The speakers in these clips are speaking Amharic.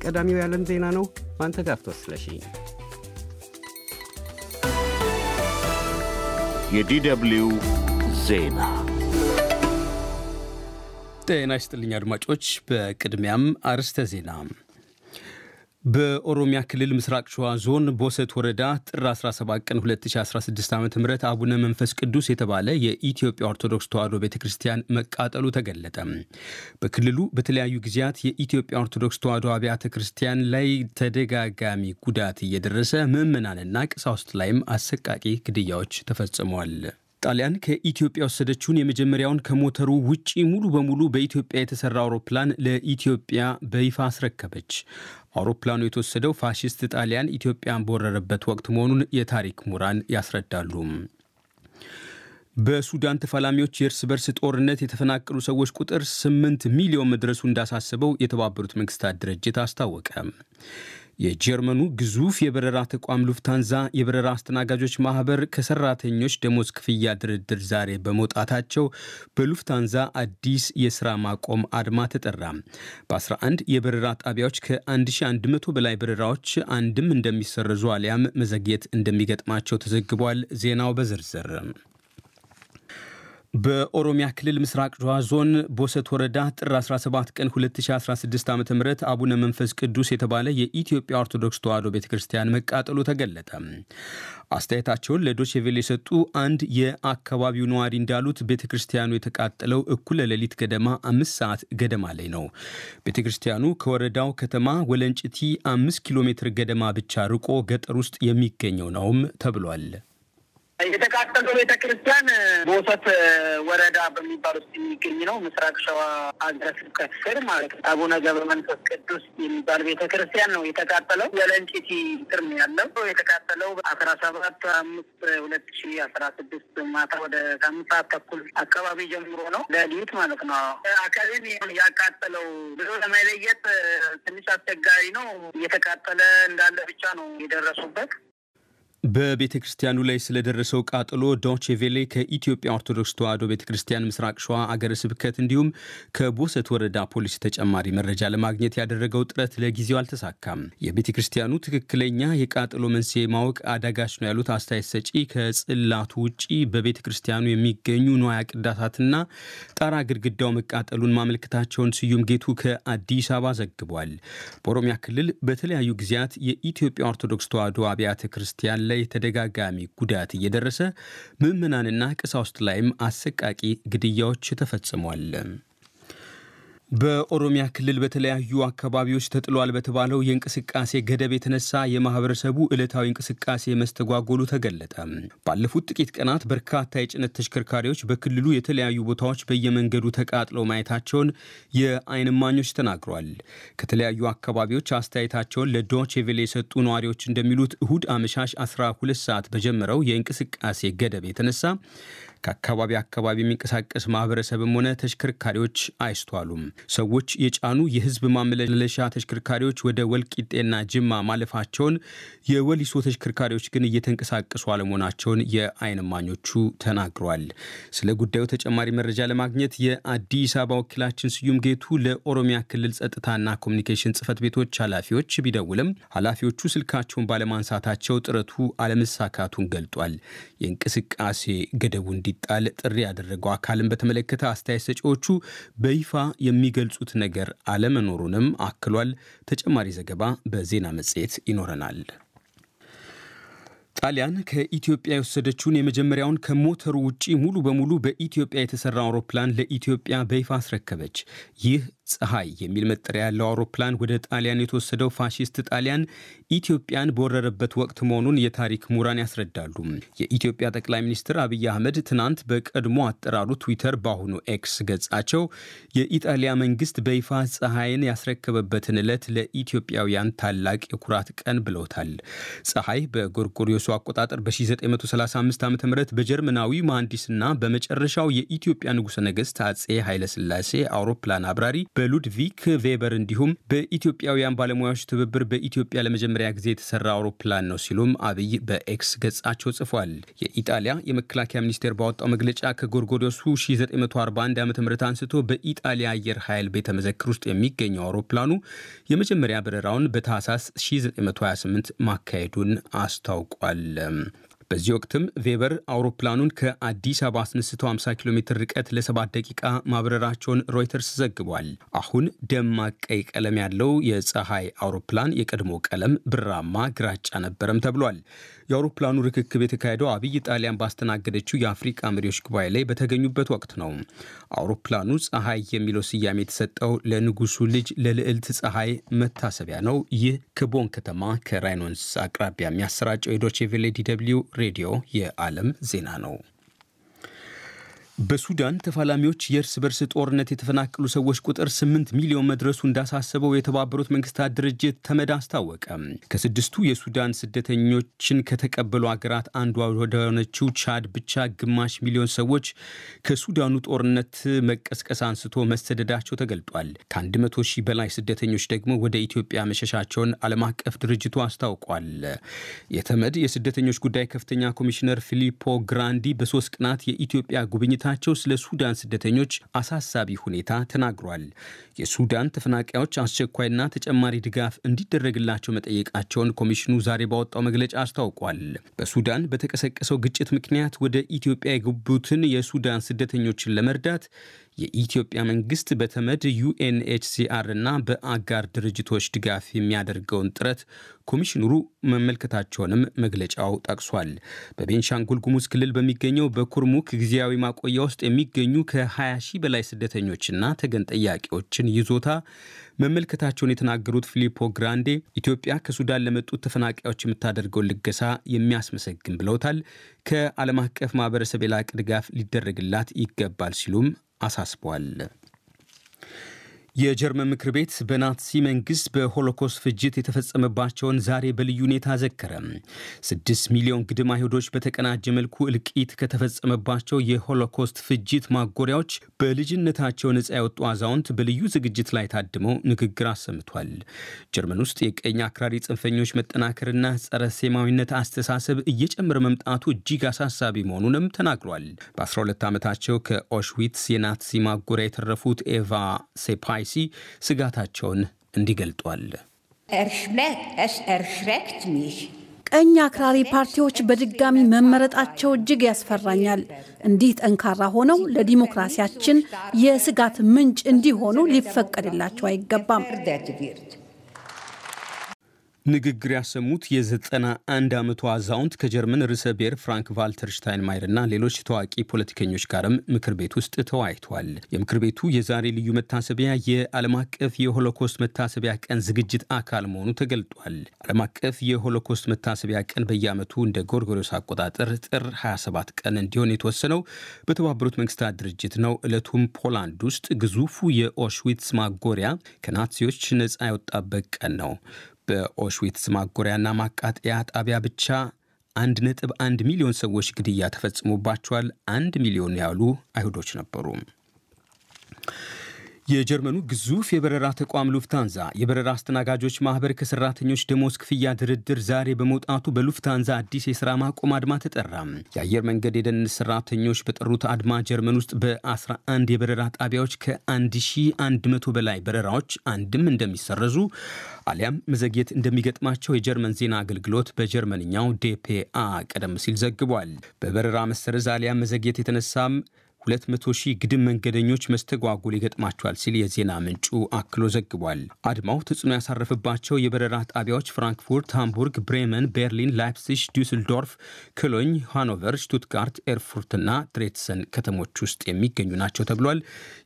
ቀዳሚው የዓለም ዜና ነው። ማንተጋፍቶ ስለሺ የዲደብሊው ዜና ጤና ይስጥልኝ አድማጮች። በቅድሚያም አርዕስተ ዜና። በኦሮሚያ ክልል ምስራቅ ሸዋ ዞን ቦሰት ወረዳ ጥር 17 ቀን 2016 ዓ ም አቡነ መንፈስ ቅዱስ የተባለ የኢትዮጵያ ኦርቶዶክስ ተዋሕዶ ቤተ ክርስቲያን መቃጠሉ ተገለጠ። በክልሉ በተለያዩ ጊዜያት የኢትዮጵያ ኦርቶዶክስ ተዋሕዶ አብያተ ክርስቲያን ላይ ተደጋጋሚ ጉዳት እየደረሰ ምዕመናንና ቀሳውስት ላይም አሰቃቂ ግድያዎች ተፈጽመዋል። ጣሊያን ከኢትዮጵያ ወሰደችውን የመጀመሪያውን ከሞተሩ ውጪ ሙሉ በሙሉ በኢትዮጵያ የተሰራ አውሮፕላን ለኢትዮጵያ በይፋ አስረከበች። አውሮፕላኑ የተወሰደው ፋሽስት ጣሊያን ኢትዮጵያን በወረረበት ወቅት መሆኑን የታሪክ ምሁራን ያስረዳሉ። በሱዳን ተፋላሚዎች የእርስ በርስ ጦርነት የተፈናቀሉ ሰዎች ቁጥር 8 ሚሊዮን መድረሱ እንዳሳሰበው የተባበሩት መንግስታት ድርጅት አስታወቀ። የጀርመኑ ግዙፍ የበረራ ተቋም ሉፍታንዛ የበረራ አስተናጋጆች ማህበር ከሰራተኞች ደሞዝ ክፍያ ድርድር ዛሬ በመውጣታቸው በሉፍታንዛ አዲስ የስራ ማቆም አድማ ተጠራ። በ11 የበረራ ጣቢያዎች ከ1100 በላይ በረራዎች አንድም እንደሚሰረዙ አሊያም መዘግየት እንደሚገጥማቸው ተዘግቧል። ዜናው በዝርዝር በኦሮሚያ ክልል ምስራቅ ሸዋ ዞን ቦሰት ወረዳ ጥር 17 ቀን 2016 ዓ ም አቡነ መንፈስ ቅዱስ የተባለ የኢትዮጵያ ኦርቶዶክስ ተዋሕዶ ቤተ ክርስቲያን መቃጠሉ ተገለጠ። አስተያየታቸውን ለዶቼቬሌ የሰጡ አንድ የአካባቢው ነዋሪ እንዳሉት ቤተ ክርስቲያኑ የተቃጠለው እኩለ ሌሊት ገደማ አምስት ሰዓት ገደማ ላይ ነው። ቤተ ክርስቲያኑ ከወረዳው ከተማ ወለንጭቲ አምስት ኪሎ ሜትር ገደማ ብቻ ርቆ ገጠር ውስጥ የሚገኘው ነውም ተብሏል። የተቃጠለው ቤተ ክርስቲያን ቦሰት ወረዳ በሚባል ውስጥ የሚገኝ ነው። ምስራቅ ሸዋ ሀገረ ስብከት ስር ማለት ነው። አቡነ ገብረ መንፈስ ቅዱስ የሚባል ቤተ ክርስቲያን ነው የተቃጠለው። ወለንጭቲ ስር ነው ያለው። የተቃጠለው አስራ ሰባት አምስት ሁለት ሺ አስራ ስድስት ማታ ወደ ከአምስት ሰዓት ተኩል አካባቢ ጀምሮ ነው ለሊት ማለት ነው። አካባቢ ያቃጠለው ብሎ ለመለየት ትንሽ አስቸጋሪ ነው። እየተቃጠለ እንዳለ ብቻ ነው የደረሱበት። በቤተ ክርስቲያኑ ላይ ስለደረሰው ቃጠሎ ዶቼ ከኢትዮጵያ ኦርቶዶክስ ተዋሕዶ ቤተ ክርስቲያን ምስራቅ ሸዋ አገረ ስብከት እንዲሁም ከቦሰት ወረዳ ፖሊስ ተጨማሪ መረጃ ለማግኘት ያደረገው ጥረት ለጊዜው አልተሳካም። የቤተ ክርስቲያኑ ትክክለኛ የቃጠሎ መንስኤ ማወቅ አዳጋች ነው ያሉት አስተያየት ሰጪ ከጽላቱ ውጪ በቤተ ክርስቲያኑ የሚገኙ ንዋየ ቅድሳትና ጣራ ግድግዳው መቃጠሉን ማመልከታቸውን ስዩም ጌቱ ከአዲስ አበባ ዘግቧል። በኦሮሚያ ክልል በተለያዩ ጊዜያት የኢትዮጵያ ኦርቶዶክስ ተዋሕዶ አብያተ ክርስቲያን ላይ ተደጋጋሚ ጉዳት እየደረሰ ምዕመናንና ቀሳውስት ላይም አሰቃቂ ግድያዎች ተፈጽሟል። በኦሮሚያ ክልል በተለያዩ አካባቢዎች ተጥሏል በተባለው የእንቅስቃሴ ገደብ የተነሳ የማህበረሰቡ ዕለታዊ እንቅስቃሴ መስተጓጎሉ ተገለጠ። ባለፉት ጥቂት ቀናት በርካታ የጭነት ተሽከርካሪዎች በክልሉ የተለያዩ ቦታዎች በየመንገዱ ተቃጥለው ማየታቸውን የዓይን እማኞች ተናግሯል። ከተለያዩ አካባቢዎች አስተያየታቸውን ለዶቼ ቬለ የሰጡ ነዋሪዎች እንደሚሉት እሁድ አመሻሽ 12 ሰዓት በጀመረው የእንቅስቃሴ ገደብ የተነሳ ከአካባቢ አካባቢ የሚንቀሳቀስ ማህበረሰብም ሆነ ተሽከርካሪዎች አይስተዋሉም። ሰዎች የጫኑ የህዝብ ማመላለሻ ተሽከርካሪዎች ወደ ወልቂጤና ጅማ ማለፋቸውን፣ የወሊሶ ተሽከርካሪዎች ግን እየተንቀሳቀሱ አለመሆናቸውን የዓይን እማኞቹ ተናግረዋል። ስለ ጉዳዩ ተጨማሪ መረጃ ለማግኘት የአዲስ አበባ ወኪላችን ስዩም ጌቱ ለኦሮሚያ ክልል ጸጥታና ኮሚኒኬሽን ጽህፈት ቤቶች ኃላፊዎች ቢደውልም ኃላፊዎቹ ስልካቸውን ባለማንሳታቸው ጥረቱ አለመሳካቱን ገልጧል። የእንቅስቃሴ ገደቡ እንዲጣል ጥሪ ያደረገው አካልን በተመለከተ አስተያየት ሰጪዎቹ በይፋ የሚገልጹት ነገር አለመኖሩንም አክሏል። ተጨማሪ ዘገባ በዜና መጽሔት ይኖረናል። ጣሊያን ከኢትዮጵያ የወሰደችውን የመጀመሪያውን ከሞተሩ ውጪ ሙሉ በሙሉ በኢትዮጵያ የተሰራ አውሮፕላን ለኢትዮጵያ በይፋ አስረከበች። ይህ ፀሐይ የሚል መጠሪያ ያለው አውሮፕላን ወደ ጣሊያን የተወሰደው ፋሺስት ጣሊያን ኢትዮጵያን በወረረበት ወቅት መሆኑን የታሪክ ምሁራን ያስረዳሉ። የኢትዮጵያ ጠቅላይ ሚኒስትር አብይ አህመድ ትናንት በቀድሞ አጠራሩ ትዊተር በአሁኑ ኤክስ ገጻቸው የኢጣሊያ መንግስት በይፋ ፀሐይን ያስረከበበትን ዕለት ለኢትዮጵያውያን ታላቅ የኩራት ቀን ብለውታል። ፀሐይ በጎርጎሪዮሱ አቆጣጠር በ1935 ዓ ም በጀርመናዊ መሐንዲስና በመጨረሻው የኢትዮጵያ ንጉሠ ነገሥት አጼ ኃይለሥላሴ አውሮፕላን አብራሪ በሉድቪክ ቬበር እንዲሁም በኢትዮጵያውያን ባለሙያዎች ትብብር በኢትዮጵያ ለመጀመሪያ ጊዜ የተሰራ አውሮፕላን ነው ሲሉም አብይ በኤክስ ገጻቸው ጽፏል። የኢጣሊያ የመከላከያ ሚኒስቴር ባወጣው መግለጫ ከጎርጎዶሱ 1941 ዓ ም አንስቶ በኢጣሊያ አየር ኃይል ቤተ መዘክር ውስጥ የሚገኘው አውሮፕላኑ የመጀመሪያ በረራውን በታህሳስ 1928 ማካሄዱን አስታውቋል። በዚህ ወቅትም ቬበር አውሮፕላኑን ከአዲስ አበባ አስነስተው 50 ኪሎ ሜትር ርቀት ለሰባት ደቂቃ ማብረራቸውን ሮይተርስ ዘግቧል። አሁን ደማቅ ቀይ ቀለም ያለው የፀሐይ አውሮፕላን የቀድሞ ቀለም ብራማ ግራጫ ነበረም ተብሏል። የአውሮፕላኑ ርክክብ የተካሄደው አብይ ጣሊያን ባስተናገደችው የአፍሪቃ መሪዎች ጉባኤ ላይ በተገኙበት ወቅት ነው። አውሮፕላኑ ፀሐይ የሚለው ስያሜ የተሰጠው ለንጉሱ ልጅ ለልዕልት ፀሐይ መታሰቢያ ነው። ይህ ከቦን ከተማ ከራይን ወንዝ አቅራቢያ የሚያሰራጨው የዶቼ ቬሌ DW ሬዲዮ የዓለም ዜና ነው። በሱዳን ተፋላሚዎች የእርስ በርስ ጦርነት የተፈናቀሉ ሰዎች ቁጥር 8 ሚሊዮን መድረሱ እንዳሳሰበው የተባበሩት መንግስታት ድርጅት ተመድ አስታወቀ። ከስድስቱ የሱዳን ስደተኞችን ከተቀበሉ ሀገራት አንዷ ወደሆነችው ቻድ ብቻ ግማሽ ሚሊዮን ሰዎች ከሱዳኑ ጦርነት መቀስቀስ አንስቶ መሰደዳቸው ተገልጧል። ከ100 ሺህ በላይ ስደተኞች ደግሞ ወደ ኢትዮጵያ መሸሻቸውን ዓለም አቀፍ ድርጅቱ አስታውቋል። የተመድ የስደተኞች ጉዳይ ከፍተኛ ኮሚሽነር ፊሊፖ ግራንዲ በሶስት ቀናት የኢትዮጵያ ጉብኝታ ቸው ስለ ሱዳን ስደተኞች አሳሳቢ ሁኔታ ተናግሯል። የሱዳን ተፈናቃዮች አስቸኳይና ተጨማሪ ድጋፍ እንዲደረግላቸው መጠየቃቸውን ኮሚሽኑ ዛሬ ባወጣው መግለጫ አስታውቋል። በሱዳን በተቀሰቀሰው ግጭት ምክንያት ወደ ኢትዮጵያ የገቡትን የሱዳን ስደተኞችን ለመርዳት የኢትዮጵያ መንግስት በተመድ UNHCR እና በአጋር ድርጅቶች ድጋፍ የሚያደርገውን ጥረት ኮሚሽነሩ መመልከታቸውንም መግለጫው ጠቅሷል። በቤንሻንጉል ጉሙዝ ክልል በሚገኘው በኩርሙክ ጊዜያዊ ማቆያ ውስጥ የሚገኙ ከ20 ሺህ በላይ ስደተኞችና ተገን ጠያቂዎችን ይዞታ መመልከታቸውን የተናገሩት ፊሊፖ ግራንዴ ኢትዮጵያ ከሱዳን ለመጡት ተፈናቃዮች የምታደርገውን ልገሳ የሚያስመሰግን ብለውታል። ከዓለም አቀፍ ማህበረሰብ የላቀ ድጋፍ ሊደረግላት ይገባል ሲሉም አሳስቧል። የጀርመን ምክር ቤት በናትሲ መንግስት በሆሎኮስት ፍጅት የተፈጸመባቸውን ዛሬ በልዩ ሁኔታ ዘከረ። ስድስት ሚሊዮን ግድም አይሁዶች በተቀናጀ መልኩ እልቂት ከተፈጸመባቸው የሆሎኮስት ፍጅት ማጎሪያዎች በልጅነታቸው ነጻ የወጡ አዛውንት በልዩ ዝግጅት ላይ ታድመው ንግግር አሰምቷል። ጀርመን ውስጥ የቀኝ አክራሪ ጽንፈኞች መጠናከርና ጸረ ሴማዊነት አስተሳሰብ እየጨመረ መምጣቱ እጅግ አሳሳቢ መሆኑንም ተናግሯል። በ12 ዓመታቸው ከኦሽዊትስ የናትሲ ማጎሪያ የተረፉት ኤቫ ሴፔሲ ስጋታቸውን እንዲህ ገልጠዋል። ቀኝ አክራሪ ፓርቲዎች በድጋሚ መመረጣቸው እጅግ ያስፈራኛል። እንዲህ ጠንካራ ሆነው ለዲሞክራሲያችን የስጋት ምንጭ እንዲሆኑ ሊፈቀድላቸው አይገባም። ንግግር ያሰሙት የዘጠና አንድ ዓመቱ አዛውንት ከጀርመን ርዕሰ ብሔር ፍራንክ ቫልተር ሽታይንማየር እና ሌሎች ታዋቂ ፖለቲከኞች ጋርም ምክር ቤት ውስጥ ተወያይቷል። የምክር ቤቱ የዛሬ ልዩ መታሰቢያ የዓለም አቀፍ የሆሎኮስት መታሰቢያ ቀን ዝግጅት አካል መሆኑ ተገልጧል። ዓለም አቀፍ የሆሎኮስት መታሰቢያ ቀን በየዓመቱ እንደ ጎርጎሮስ አቆጣጠር ጥር 27 ቀን እንዲሆን የተወሰነው በተባበሩት መንግስታት ድርጅት ነው። ዕለቱም ፖላንድ ውስጥ ግዙፉ የኦሽዊትስ ማጎሪያ ከናዚዎች ነፃ የወጣበት ቀን ነው። በኦሽዊትስ ማጎሪያና ማቃጠያ ጣቢያ ብቻ አንድ ነጥብ አንድ ሚሊዮን ሰዎች ግድያ ተፈጽሞባቸዋል። አንድ ሚሊዮን ያሉ አይሁዶች ነበሩ። የጀርመኑ ግዙፍ የበረራ ተቋም ሉፍታንዛ የበረራ አስተናጋጆች ማህበር ከሰራተኞች ደሞዝ ክፍያ ድርድር ዛሬ በመውጣቱ በሉፍታንዛ አዲስ የስራ ማቆም አድማ ተጠራ። የአየር መንገድ የደህንነት ሰራተኞች በጠሩት አድማ ጀርመን ውስጥ በ11 የበረራ ጣቢያዎች ከ1100 በላይ በረራዎች አንድም እንደሚሰረዙ አሊያም መዘግየት እንደሚገጥማቸው የጀርመን ዜና አገልግሎት በጀርመንኛው ዴፔአ ቀደም ሲል ዘግቧል። በበረራ መሰረዝ አሊያም መዘግየት የተነሳም 200 ሺህ ግድም መንገደኞች መስተጓጎል ይገጥማቸዋል ሲል የዜና ምንጩ አክሎ ዘግቧል። አድማው ተጽዕኖ ያሳረፈባቸው የበረራ ጣቢያዎች ፍራንክፉርት፣ ሃምቡርግ፣ ብሬመን፣ ቤርሊን፣ ላይፕሲሽ፣ ዱስልዶርፍ፣ ኮሎኝ፣ ሃኖቨር፣ ሽቱትጋርት፣ ኤርፉርትና ድሬስደን ከተሞች ውስጥ የሚገኙ ናቸው ተብሏል።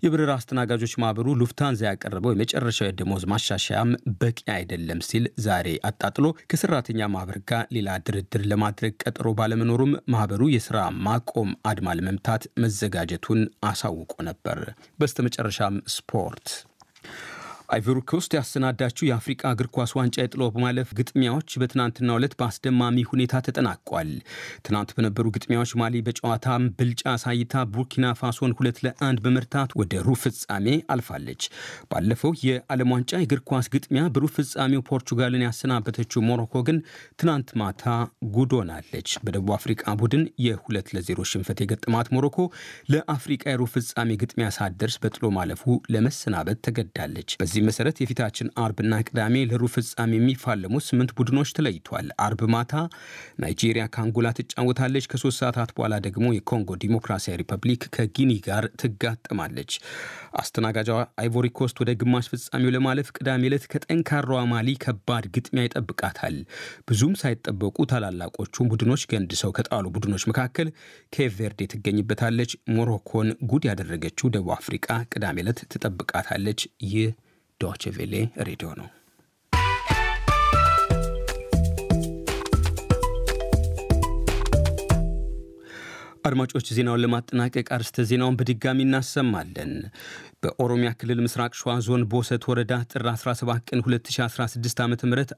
የበረራ አስተናጋጆች ማህበሩ ሉፍታንዛ ያቀረበው የመጨረሻው የደሞዝ ማሻሻያም በቂ አይደለም ሲል ዛሬ አጣጥሎ ከሰራተኛ ማህበር ጋር ሌላ ድርድር ለማድረግ ቀጠሮ ባለመኖሩም ማህበሩ የስራ ማቆም አድማ ለመምታት መዘጋጀቱን አሳውቆ ነበር። በስተመጨረሻም ስፖርት አይቮሪ ኮስት ያሰናዳችው የአፍሪቃ እግር ኳስ ዋንጫ የጥሎ በማለፍ ግጥሚያዎች በትናንትናው ዕለት በአስደማሚ ሁኔታ ተጠናቋል። ትናንት በነበሩ ግጥሚያዎች ማሊ በጨዋታ ብልጫ አሳይታ ቡርኪና ፋሶን ሁለት ለአንድ በመርታት ወደ ሩብ ፍጻሜ አልፋለች። ባለፈው የዓለም ዋንጫ የእግር ኳስ ግጥሚያ በሩብ ፍጻሜው ፖርቹጋልን ያሰናበተችው ሞሮኮ ግን ትናንት ማታ ጉድ ሆናለች። በደቡብ አፍሪቃ ቡድን የሁለት ለዜሮ ሽንፈት የገጠማት ሞሮኮ ለአፍሪቃ የሩብ ፍጻሜ ግጥሚያ ሳትደርስ በጥሎ ማለፉ ለመሰናበት ተገድዳለች። በዚህ መሰረት የፊታችን አርብና ቅዳሜ ለሩብ ፍጻሜ የሚፋለሙ ስምንት ቡድኖች ተለይቷል። አርብ ማታ ናይጄሪያ ከአንጎላ ትጫወታለች። ከሶስት ሰዓታት በኋላ ደግሞ የኮንጎ ዲሞክራሲያዊ ሪፐብሊክ ከጊኒ ጋር ትጋጠማለች። አስተናጋጇ አይቮሪ ኮስት ወደ ግማሽ ፍጻሜው ለማለፍ ቅዳሜ ዕለት ከጠንካራዋ ማሊ ከባድ ግጥሚያ ይጠብቃታል። ብዙም ሳይጠበቁ ታላላቆቹን ቡድኖች ገንድሰው ከጣሉ ቡድኖች መካከል ኬፕ ቬርዴ ትገኝበታለች። ሞሮኮን ጉድ ያደረገችው ደቡብ አፍሪቃ ቅዳሜ ዕለት ትጠብቃታለች። ይህ ዶቼ ቬሌ ሬዲዮ ነው። አድማጮች ዜናውን ለማጠናቀቅ አርስተ ዜናውን በድጋሚ እናሰማለን። በኦሮሚያ ክልል ምስራቅ ሸዋ ዞን ቦሰት ወረዳ ጥር 17 ቀን 2016 ዓ ም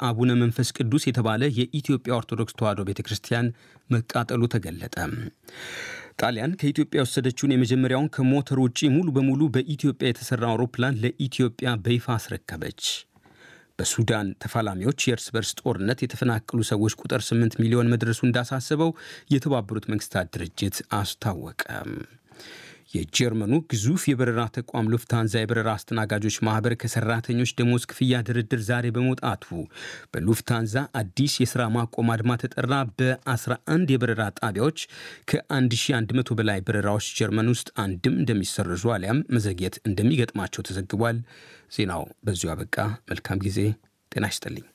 አቡነ መንፈስ ቅዱስ የተባለ የኢትዮጵያ ኦርቶዶክስ ተዋሕዶ ቤተ ክርስቲያን መቃጠሉ ተገለጠ። ጣሊያን ከኢትዮጵያ የወሰደችውን የመጀመሪያውን ከሞተር ውጪ ሙሉ በሙሉ በኢትዮጵያ የተሰራ አውሮፕላን ለኢትዮጵያ በይፋ አስረከበች። በሱዳን ተፋላሚዎች የእርስ በርስ ጦርነት የተፈናቀሉ ሰዎች ቁጥር 8 ሚሊዮን መድረሱ እንዳሳሰበው የተባበሩት መንግስታት ድርጅት አስታወቀ። የጀርመኑ ግዙፍ የበረራ ተቋም ሉፍታንዛ የበረራ አስተናጋጆች ማህበር ከሰራተኞች ደሞዝ ክፍያ ድርድር ዛሬ በመውጣቱ በሉፍታንዛ አዲስ የሥራ ማቆም አድማ ተጠራ። በ11 የበረራ ጣቢያዎች ከ1100 በላይ በረራዎች ጀርመን ውስጥ አንድም እንደሚሰረዙ አሊያም መዘግየት እንደሚገጥማቸው ተዘግቧል። ዜናው በዚሁ አበቃ። መልካም ጊዜ። ጤና ይስጥልኝ።